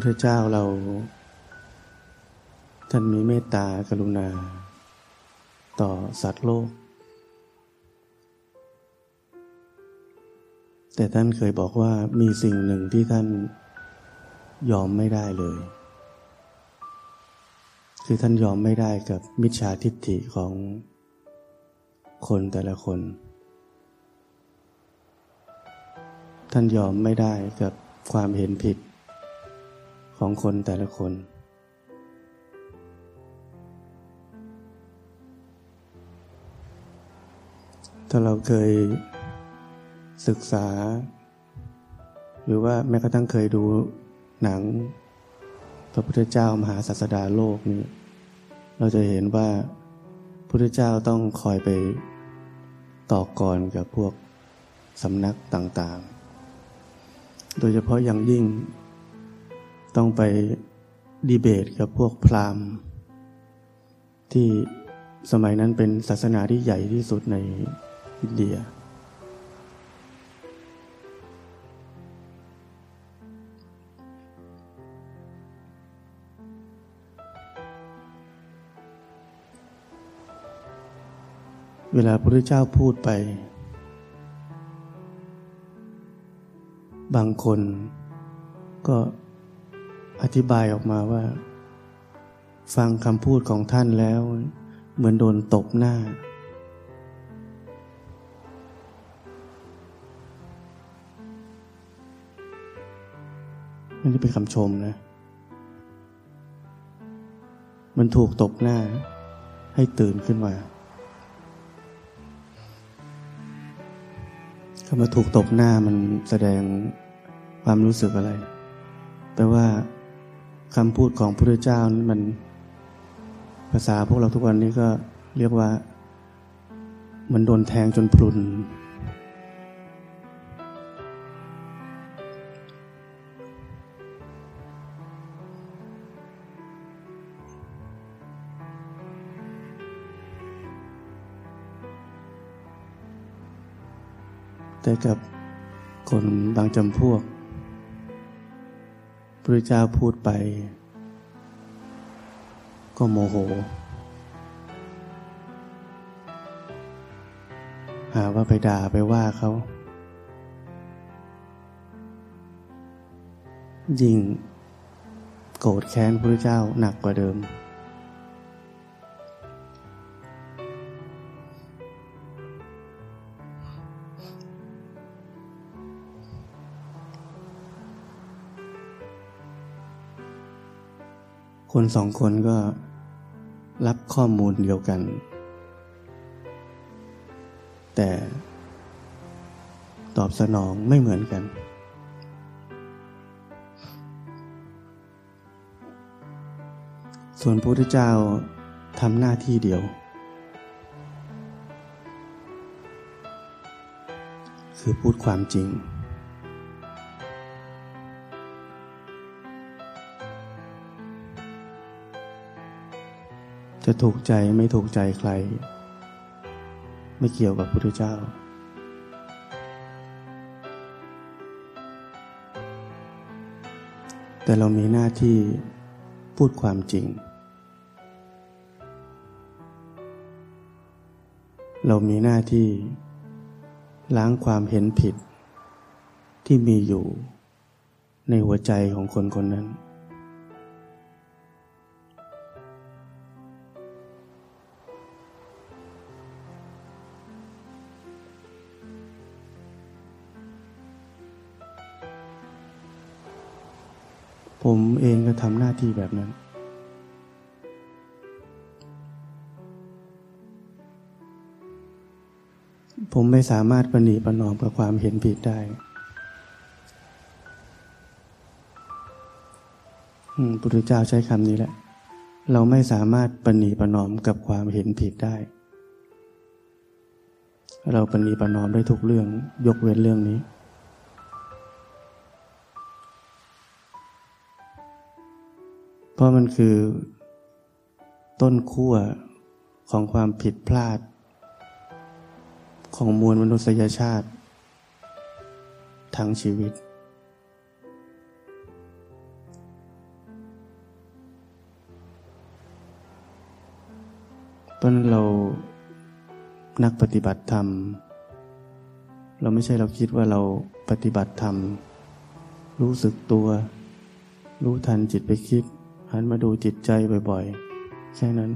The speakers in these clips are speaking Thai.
ระพุทธเจ้าเรา ท่านมีเมตตากรุณา ต่อสัตว์โลก แต่ท่านเคยบอกว่ามีสิ่งหนึ่งที่ท่านยอมไม่ได้เลย คือท่านยอมไม่ได้กับมิจฉาทิฏฐิของคนแต่ละคน ท่านยอมไม่ได้กับความเห็นผิด ของคนแต่ละคน ถ้าเราเคยศึกษา หรือว่าแม้กระทั่งเคยดูหนัง พระพุทธเจ้ามหาศาสดาโลกนี้เราจะเห็นว่าพุทธเจ้าต้องคอยไปต่อกรกับพวกสำนักต่างๆ โดยเฉพาะอย่างยิ่ง ต้องไปดีเบตกับพวกพราหมณ์ ที่สมัยนั้นเป็นศาสนาที่ใหญ่ที่สุดในอินเดีย เวลาพระพุทธเจ้าพูดไป บางคนก็ อธิบายออกมาว่า ฟังคำพูดของท่านแล้ว เหมือนโดนตบหน้าไม่ได้เป็นคำชมนะ มันถูกตบหน้า ให้ตื่นขึ้นมาคำว่าถูกตบหน้ามันแสดงความรู้สึกอะไร แปลว่า คำพูดของพระพุทธเจ้านี่มันภาษาพวกเราทุกวันนี้ก็เรียกว่า มันโดนแทงจนพลุน แต่กับคนบางจำพวก ระเจ้าพูดไป ก็โมโห หาว่าไปด่าไปว่าเขายิ่งโกรธแค้นพระเจ้าหนักกว่าเดิม คนสองคนก็รับข้อมูลเดียวกัน แต่ตอบสนองไม่เหมือนกัน ส่วนพระพุทธเจ้าทำหน้าที่เดียว คือพูดความจริง จะถูกใจไม่ถูกใจใคร ไม่เกี่ยวกับพระพุทธเจ้า แต่เรามีหน้าที่พูดความจริง เรามีหน้าที่ ล้างความเห็นผิดที่มีอยู่ในหัวใจของคนคนนั้น ผมเองก็ทำหน้าที่แบบนั้น ผมไม่สามารถปณีประนอมกับความเห็นผิดได้พุทธเจ้าใช้คำนี้แหละ เราไม่สามารถปณีประนอมกับความเห็นผิดได้ เราปณีประนอมได้ทุกเรื่องยกเว้นเรื่องนี้ พราะมันคือต้นขั้วของความผิดพลาด ของมวลมนุษยชาติ ทั้งชีวิต เพราะนั้นเรานักปฏิบัติธรรม เราไม่ใช่เราคิดว่าเราปฏิบัติธรรม รู้สึกตัว รู้ทันจิตไปคิด หันมาดูจิตใจบ่อยๆ แค่นั้น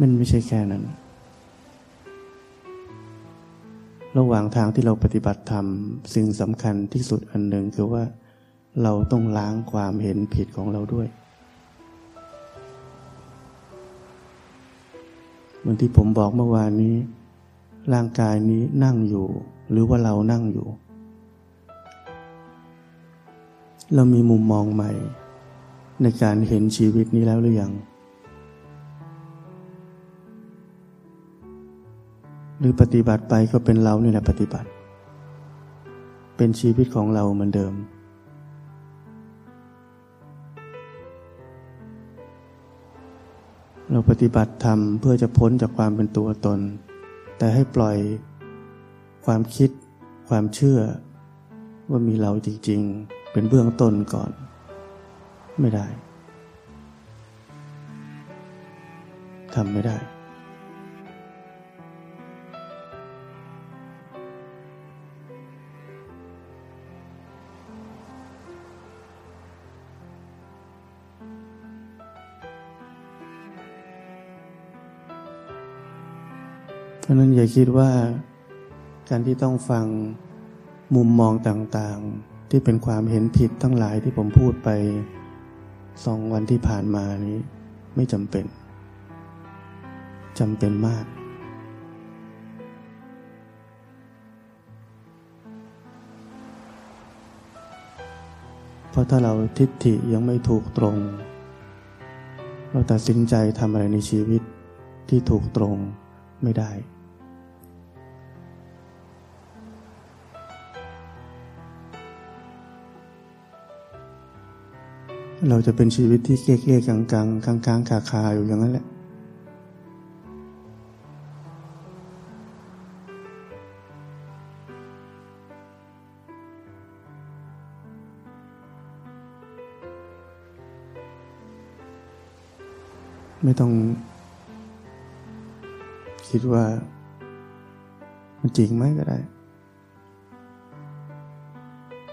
มันไม่ใช่แค่นั้น ระหว่างทางที่เราปฏิบัติธรรม สิ่งสำคัญที่สุดอันหนึ่งคือว่า เราต้องล้างความเห็นผิดของเราด้วยเหมือนที่ผมบอกเมื่อวานนี้ ร่างกายนี้นั่งอยู่ หรือว่าเรานั่งอยู่ เรามีมุมมองใหม่ ในการเห็นชีวิตนี้แล้วหรือยัง หรือปฏิบัติไปก็เป็นเรานี่แหละปฏิบัติ เป็นชีวิตของเราเหมือนเดิม เราปฏิบัติธรรมเพื่อจะพ้นจากความเป็นตัวตน แต่ให้ปล่อยความคิดความเชื่อว่ามีเราจริง ๆ เป็นเบื้องต้นก่อน ไม่ได้ทำไม่ได้ เพราะนั้นอย่าคิดว่าการที่ต้องฟังมุมมองต่างๆ ที่เป็นความเห็นผิดทั้งหลายที่ผมพูดไปสองวันที่ผ่านมานี้ไม่จำเป็นจำเป็นมาก เพราะถ้าเราทิฏฐิยังไม่ถูกตรง เราตัดสินใจทำอะไรในชีวิตที่ถูกตรงไม่ได้ เราจะเป็นชีวิตที่เก้ๆกลางๆกลางๆขาคาอยู่อย่างนั้นแหละไม่ต้อง คิดว่า มันจริงไหมก็ได้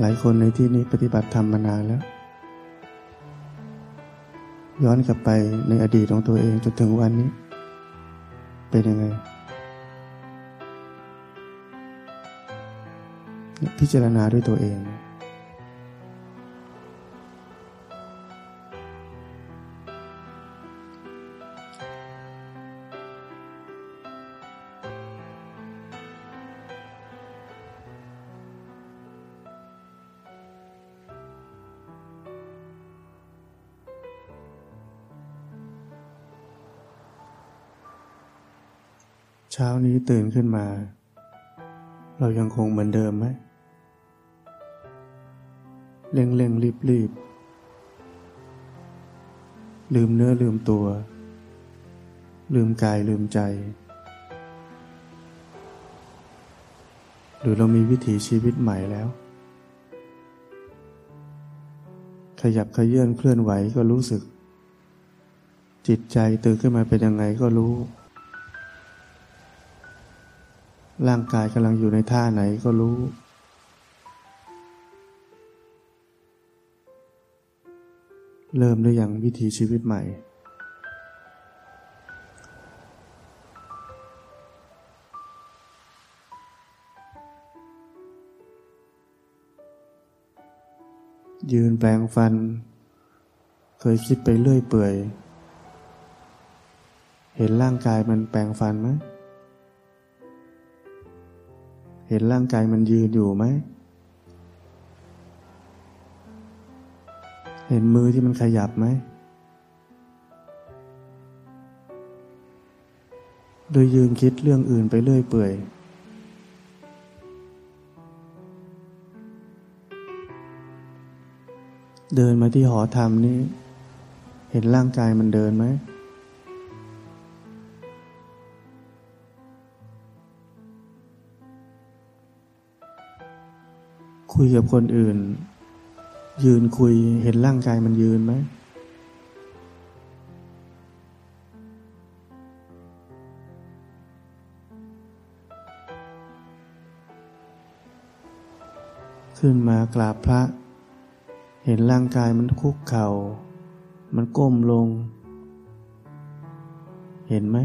หลายคนในที่นี้ปฏิบัติธรรมมานานแล้ว ย้อนกลับไปในอดีตของตัวเองจนถึงวันนี้ เป็นยังไง พิจารณาด้วยตัวเอง นี้ตื่นขึ้นมา เรายังคงเหมือนเดิมไหมเร่งเร่งรีบรีบลืมเนื้อลืมตัว ลืมกายลืมใจ หรือเรามีวิถีชีวิตใหม่แล้ว ขยับขยื่นเคลื่อนไหวก็รู้สึก จิตใจตื่นขึ้นมาเป็นยังไงก็รู้ ร่างกายกำลังอยู่ในท่าไหนก็รู้เริ่มด้วยอย่างวิถีชีวิตใหม่ ยืนแปลงฟัน เคยคิดไปเรื่อยเปื่อย เห็นร่างกายมันแปลงฟันไหม ห็นร่างกายมันยืนอยู่ไหม เห็นมือที่มันขยับไหม โดยยืนคิดเรื่องอื่นไปเรื่อยเปื่อย เดินมาที่หอธรรมนี่ เห็นร่างกายมันเดินไหม คุยกับคนอื่น ยืนคุยเห็นร่างกายมันยืนไหมขึ้นมากราบพระ เห็นร่างกายมันคุกเขา่า มันก้มลง เห็นไหม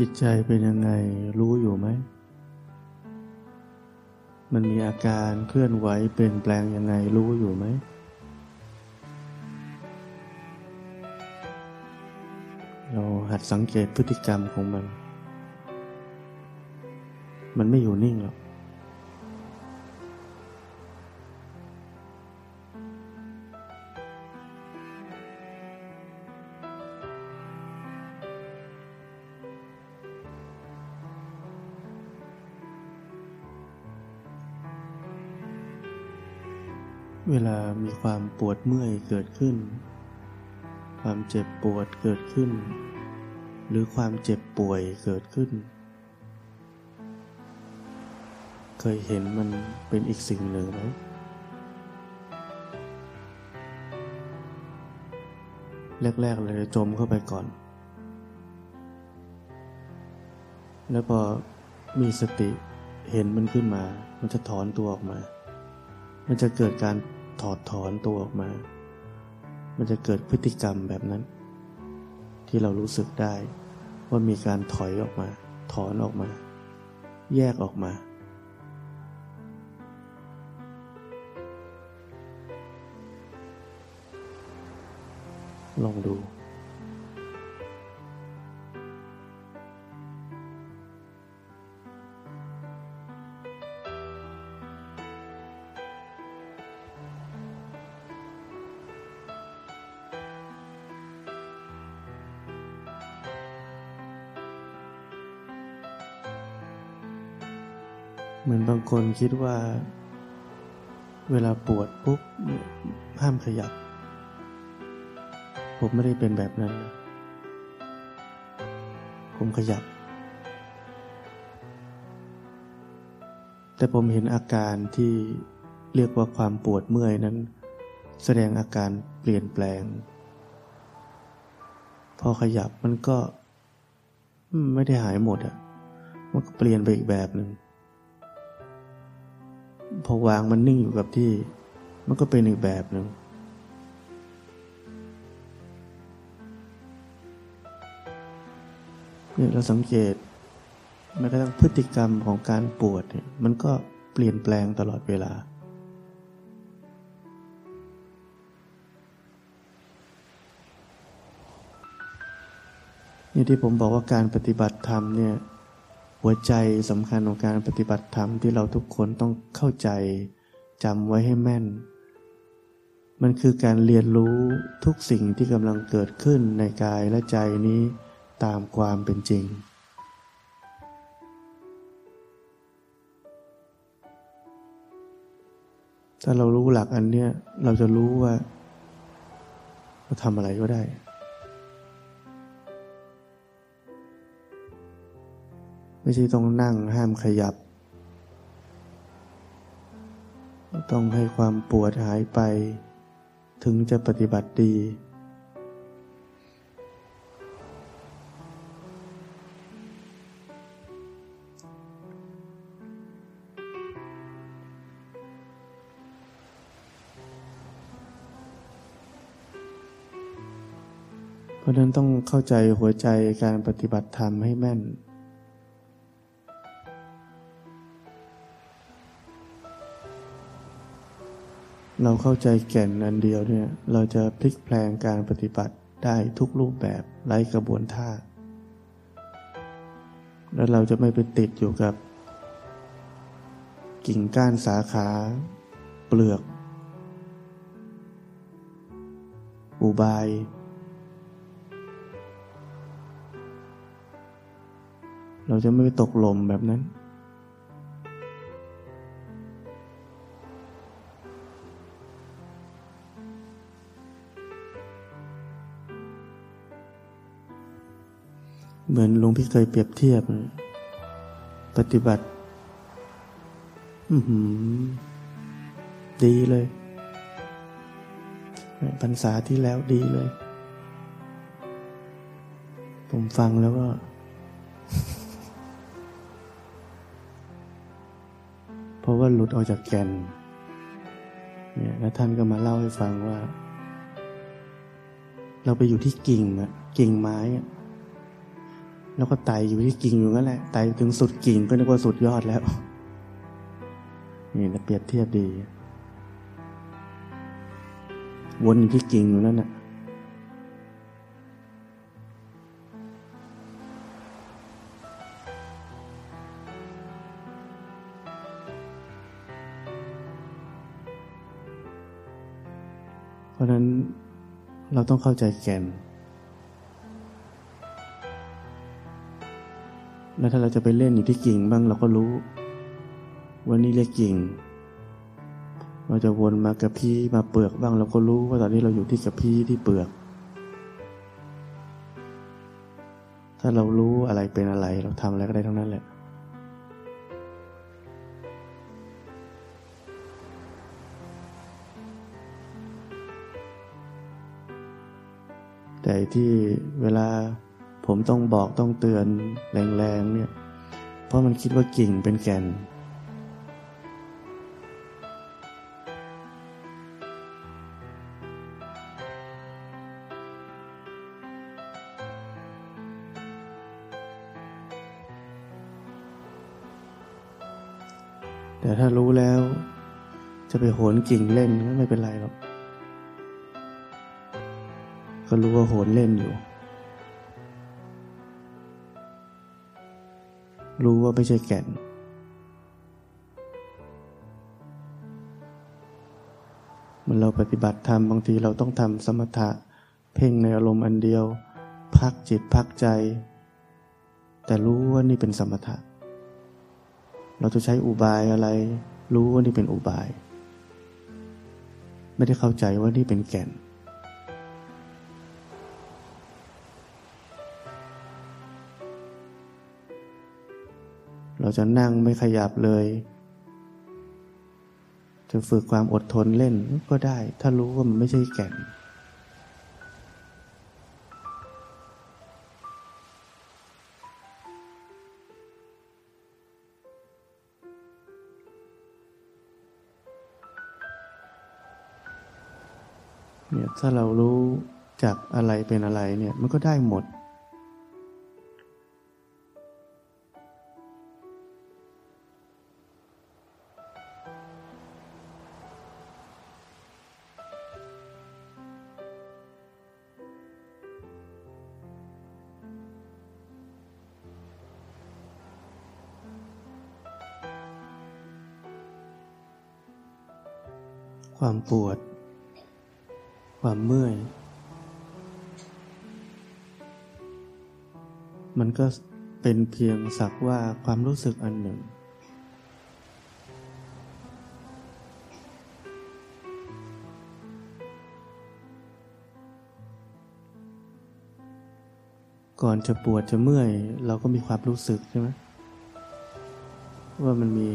จิตใจเป็นยังไงรู้อยู่ไหม มันมีอาการเคลื่อนไหวเปลี่ยนแปลงยังไงรู้อยู่ไหม เราหัดสังเกตพฤติกรรมของมัน มันไม่อยู่นิ่งหรอก เวลามีความปวดเมื่อยเกิดขึ้น ความเจ็บปวดเกิดขึ้น หรือความเจ็บป่วยเกิดขึ้น เคยเห็นมันเป็นอีกสิ่งหนึ่งไหมแรกๆเลยจมเข้าไปก่อน แล้วพอมีสติเห็นมันขึ้นมา มันจะถอนตัวออกมา มันจะเกิดการ อดถอนตัวออกมา มันจะเกิดพฤติกรรมแบบนั้น ที่เรารู้สึกได้ว่ามีการถอยออกมา ถอนออกมา แยกออกมา ลองดู คนคิดว่า เวลาปวดปุ๊บห้ามขยับ ผมไม่ได้เป็นแบบนั้น ผมขยับ แต่ผมเห็นอาการที่เรียกว่าความปวดเมื่อยนั้น แสดงอาการเปลี่ยนแปลง พอขยับมันก็ ไม่ได้หายหมดอะมันก็เปลี่ยนไปอีกแบบหนึ่ง พอวางมันนิ่งอยู่กับที่ มันก็เป็นอีกแบบหนึ่งเนี่ยเราสังเกตแม้กระทั่งพฤติกรรมของการปวดเนี่ยมันก็เปลี่ยนแปลงตลอดเวลา นี่ที่ผมบอกว่าการปฏิบัติธรรมเนี่ย หัวใจสำคัญของการปฏิบัติธรรมที่เราทุกคนต้องเข้าใจจำไว้ให้แม่น มันคือการเรียนรู้ทุกสิ่งที่กำลังเกิดขึ้นในกายและใจนี้ตามความเป็นจริง ถ้าเรารู้หลักอันเนี้ยเราจะรู้ว่าเราทำอะไรก็ได้ ไม่ใช่ต้องนั่งห้ามขยับ ต้องให้ความปวดหายไป ถึงจะปฏิบัติดี เพราะนั้นต้องเข้าใจหัวใจการปฏิบัติธรรมให้แม่น เราเข้าใจแก่นอันเดียวเนี่ย เราจะพลิกแปลงการปฏิบัติได้ทุกรูปแบบไร้กระบวนท่า แล้วเราจะไม่ไปติดอยู่กับ กิ่งก้านสาขา เปลือก อุบาย เราจะไม่ไปตกหล่มแบบนั้น เหมือนหลวงพี่เคยเปรียบเทียบ ปฏิบัติอืดีเลยพรรษาที่แล้วดีเลย ผมฟังแล้วก็ เพราะว่าหลุดออกจากแกนเนี่ยแล้วท่านก็มาเล่าให้ฟังว่า เราไปอยู่ที่กิ่งอะกิ่งไม้อะ แล้วก็ไต่อยู่ที่กิ่งอยู่นั่นแหละไต่ถึงสุดกิ่งก็นึกว่าสุดยอดแล้วนี่นะเปรียบเทียบดีวนอยู่ที่กิ่งอยู่นั่นน่ะเพราะนั้นเราต้องเข้าใจแก่น แล้วถ้าเราจะไปเล่นอยู่ที่กิ่งบ้างเราก็รู้ วันนี้เรียกกิ่ง เราจะวนมากระพี้มาเปลือกบ้าง เราก็รู้ว่าตอนนี้เราอยู่ที่กระพี้ที่เปลือก ถ้าเรารู้อะไรเป็นอะไร เราทำอะไรก็ได้ทั้งนั้นแหละแต่ที่เวลา ผมต้องบอกต้องเตือนแรงๆเนี่ยเพราะมันคิดว่ากิ่งเป็นแก่น แต่ถ้ารู้แล้ว จะไปโหนกิ่งเล่นก็ไม่เป็นไรหรอก ก็รู้ว่าโหนเล่นอยู่ รู้ว่าไม่ใช่แก่น มันเราปฏิบัติธรรมบางทีเราต้องทำสมถะ เพ่งในอารมณ์อันเดียว พักจิตพักใจ แต่รู้ว่านี่เป็นสมถะ เราจะใช้อุบายอะไร รู้ว่านี่เป็นอุบาย ไม่ได้เข้าใจว่านี่เป็นแก่น เราจะนั่งไม่ขยับเลย จะฝึกความอดทนเล่นก็ได้ ถ้ารู้ว่ามันไม่ใช่แก่นเนี่ยถ้าเรารู้จากอะไรเป็นอะไรเนี่ยมันก็ได้หมด ความปวด ความเมื่อย มันก็เป็นเพียงสักว่าความรู้สึกอันหนึ่ง ก่อนจะปวดจะเมื่อย เราก็มีความรู้สึกใช่ไหมว่ามันมี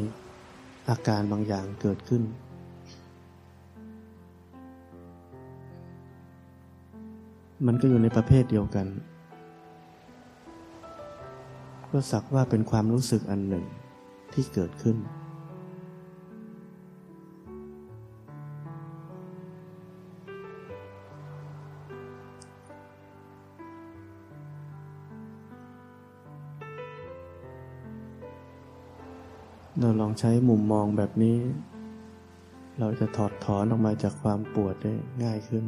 อาการบางอย่างเกิดขึ้น มันก็อยู่ในประเภทเดียวกัน ก็สักว่าเป็นความรู้สึกอันหนึ่งที่เกิดขึ้น เราลองใช้มุมมองแบบนี้ เราจะถอดถอนออกมาจากความปวดได้ง่ายขึ้น